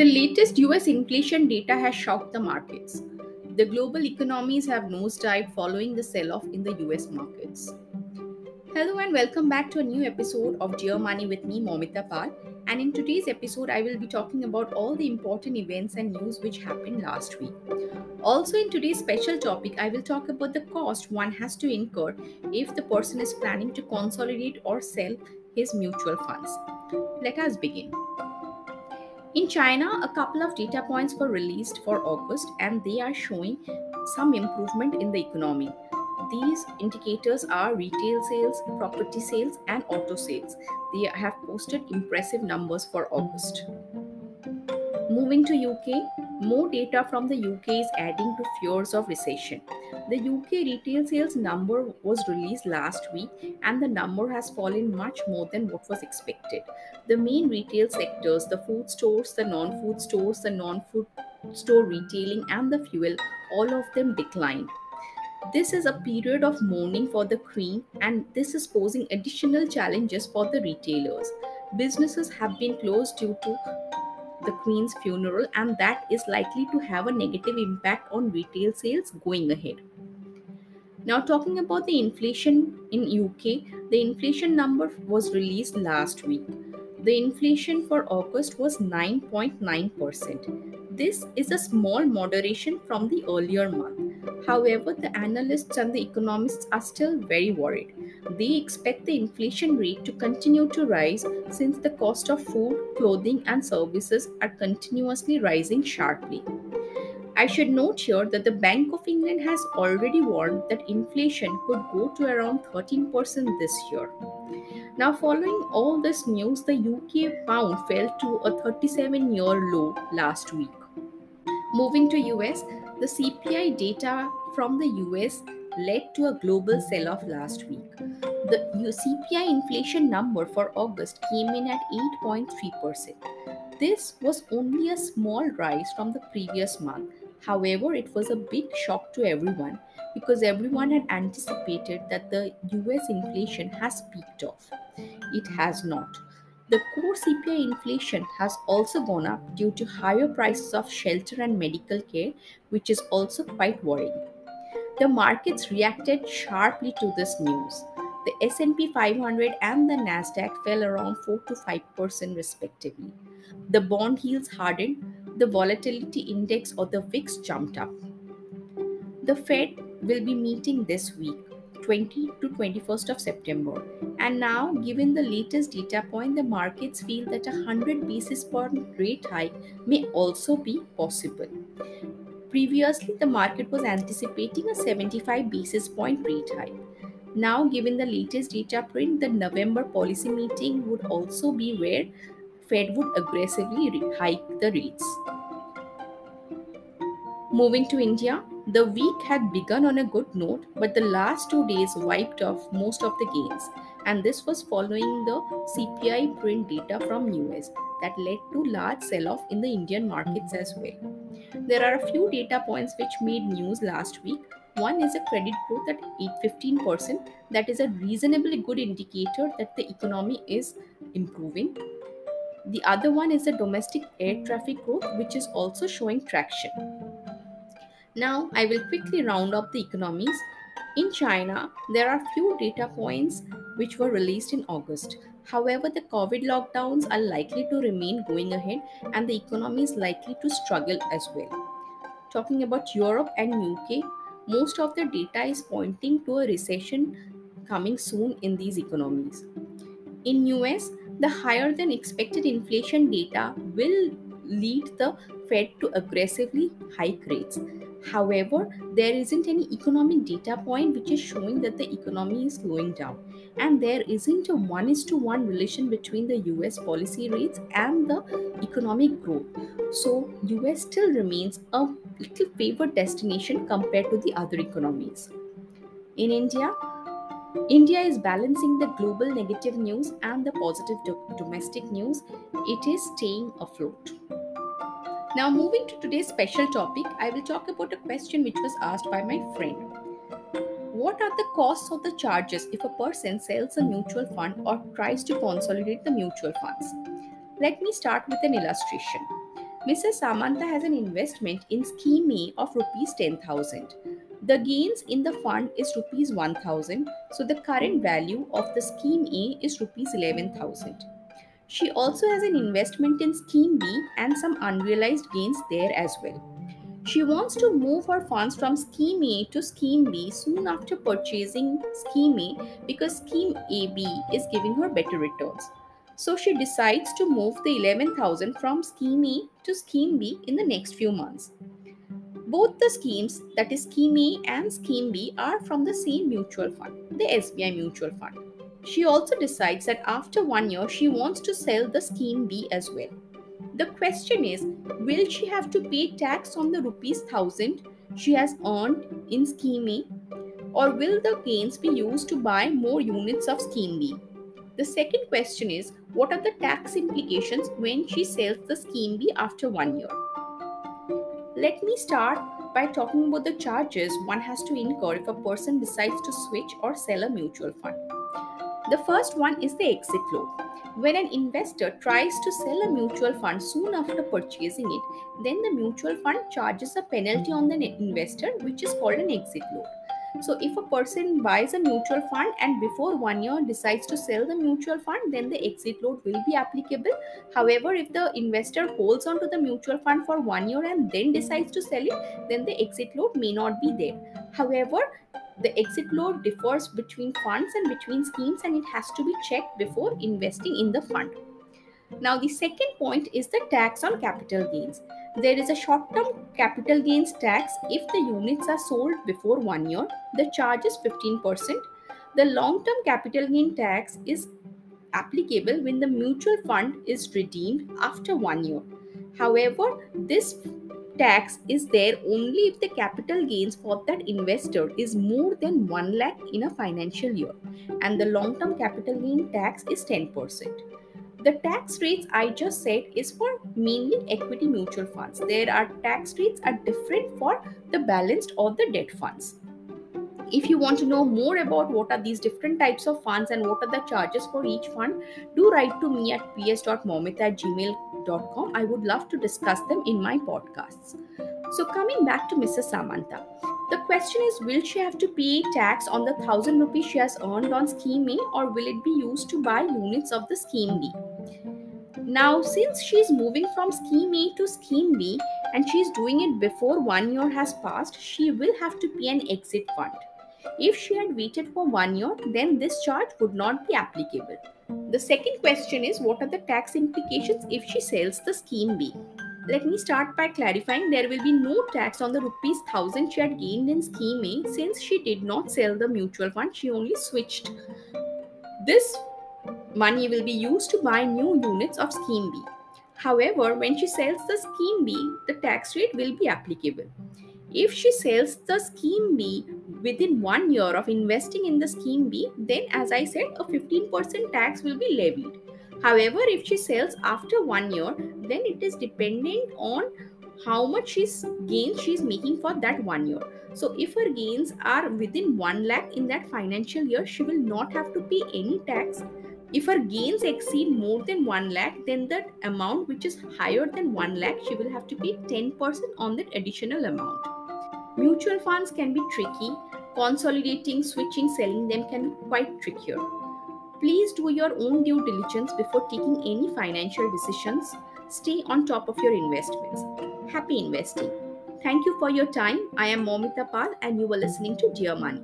The latest US inflation data has shocked the markets. The global economies have nosedived following the sell off in the US markets. Hello and welcome back to a new episode of Dear Money with me, Momita Pal. And in today's episode, I will be talking about all the important events and news which happened last week. Also, in today's special topic, I will talk about the cost one has to incur if the person is planning to consolidate or sell his mutual funds. Let us begin. In China, a couple of data points were released for August and they are showing some improvement in the economy. These indicators are retail sales, property sales, and auto sales. They have posted impressive numbers for August. Moving to UK, more data from the UK is adding to fears of recession. The UK retail sales number was released last week and the number has fallen much more than what was expected. The main retail sectors, the food stores, the non food stores, the non food store retailing, and the fuel, all of them declined. This is a period of mourning for the Queen, and this is posing additional challenges for the retailers. Businesses have been closed due to the Queen's funeral, and that is likely to have a negative impact on retail sales going ahead. Now, talking about the inflation in UK, the inflation number was released last week. The inflation for August was 9.9%. This is a small moderation from the earlier month. However, the analysts and the economists are still very worried. They expect the inflation rate to continue to rise since the cost of food, clothing, and services are continuously rising sharply. I should note here that the Bank of England has already warned that inflation could go to around 13% this year. Now, following all this news, the UK pound fell to a 37 year low last week. Moving to US, the CPI data from the US led to a global sell off last week. The CPI inflation number for August came in at 8.3%. This was only a small rise from the previous month. However, it was a big shock to everyone because everyone had anticipated that the US inflation has peaked off. It has not. The core CPI inflation has also gone up due to higher prices of shelter and medical care, which is also quite worrying. The markets reacted sharply to this news. The S&P 500 and the Nasdaq fell around 4 to 5% respectively. The bond yields hardened, the volatility index or the VIX jumped up. The Fed will be meeting this week 20 to 21st of September. And now, given the latest data point, the markets feel that a 100 basis point rate hike may also be possible. Previously, the market was anticipating a 75 basis point rate hike. Now, given the latest data print, the November policy meeting would also be where Fed would aggressively hike the rates. Moving to India, the week had begun on a good note, but the last two days wiped off most of the gains, and this was following the CPI print data from US that led to large sell-off in the Indian markets as well. There are a few data points which made news last week. One is a credit growth at 815%. That is a reasonably good indicator that the economy is improving. The other one is the domestic air traffic growth, which is also showing traction. Now, I will quickly round up the economies. In China, there are few data points which were released in August. However, the COVID lockdowns are likely to remain going ahead and the economy is likely to struggle as well. Talking about Europe and UK, most of the data is pointing to a recession coming soon in these economies. In US, the higher than expected inflation data will lead the Fed to aggressively hike rates. However, there isn't any economic data point which is showing that the economy is slowing down. And there isn't a one is to one relation between the US policy rates and the economic growth. So, US still remains a little favored destination compared to the other economies. In India, India is balancing the global negative news and the positive do- domestic news. It is staying afloat. Now, moving to today's special topic, I will talk about a question which was asked by my friend. What are the costs of the charges if a person sells a mutual fund or tries to consolidate the mutual funds? Let me start with an illustration. Mrs. Samantha has an investment in Scheme A of rupees 10,000. The gains in the fund is rupees 1000, so the current value of the Scheme A is rupees 11,000. She also has an investment in Scheme B and some unrealized gains there as well. She wants to move her funds from Scheme A to Scheme B soon after purchasing Scheme A because Scheme AB is giving her better returns. So she decides to move the 11,000 from Scheme A to Scheme B in the next few months. Both the schemes, that is Scheme A and Scheme B, are from the same mutual fund, the SBI Mutual Fund. She also decides that after one year she wants to sell the Scheme B as well. The question is will she have to pay tax on the rupees 1000 she has earned in Scheme A? Or will the gains be used to buy more units of Scheme B? The second question is what are the tax implications when she sells the Scheme B after one year? Let me start by talking about the charges one has to incur if a person decides to switch or sell a mutual fund. The first one is the exit load. When an investor tries to sell a mutual fund soon after purchasing it, then the mutual fund charges a penalty on the investor, which is called an exit load. So, if a person buys a mutual fund and before one year decides to sell the mutual fund, then the exit load will be applicable. However, if the investor holds on to the mutual fund for one year and then decides to sell it, then the exit load may not be there. However, the exit load differs between funds and between schemes and it has to be checked before investing in the fund. Now, the second point is the tax on capital gains. There is a short term capital gains tax if the units are sold before one year. The charge is 15%. The long term capital gain tax is applicable when the mutual fund is redeemed after one year. However, this tax is there only if the capital gains for that investor is more than 1 lakh in a financial year and the long term capital gain tax is 10%. The tax rates I just said is for mainly equity mutual funds. There are tax rates are different for the balanced or the debt funds. If you want to know more about what are these different types of funds and what are the charges for each fund, do write to me at ps.momita at gmail.com. I would love to discuss them in my podcasts. So, coming back to Mrs. Samantha, the question is Will she have to pay tax on the 1000 rupees she has earned on Scheme A or will it be used to buy units of the Scheme B? Now, since she is moving from Scheme A to Scheme B and she is doing it before one year has passed, she will have to pay an exit fund. If she had waited for one year, then this charge would not be applicable. The second question is what are the tax implications if she sells the Scheme B? Let me start by clarifying there will be no tax on the rupees 1000 she had gained in Scheme A since she did not sell the mutual fund, she only switched. This money will be used to buy new units of Scheme B. However, when she sells the Scheme B, the tax rate will be applicable. If she sells the Scheme B within one year of investing in the Scheme B, then as I said, a 15% tax will be levied. However, if she sells after one year, then it is dependent on how much she's gains she's making for that one year. So if her gains are within 1 lakh in that financial year, she will not have to pay any tax. If her gains exceed more than 1 lakh, then that amount which is higher than 1 lakh, she will have to pay 10% on that additional amount. Mutual funds can be tricky. Consolidating, switching, selling them can be quite trickier. Please do your own due diligence before taking any financial decisions. Stay on top of your investments. Happy investing. Thank you for your time. I am Momita Pal and you were listening to Dear Money.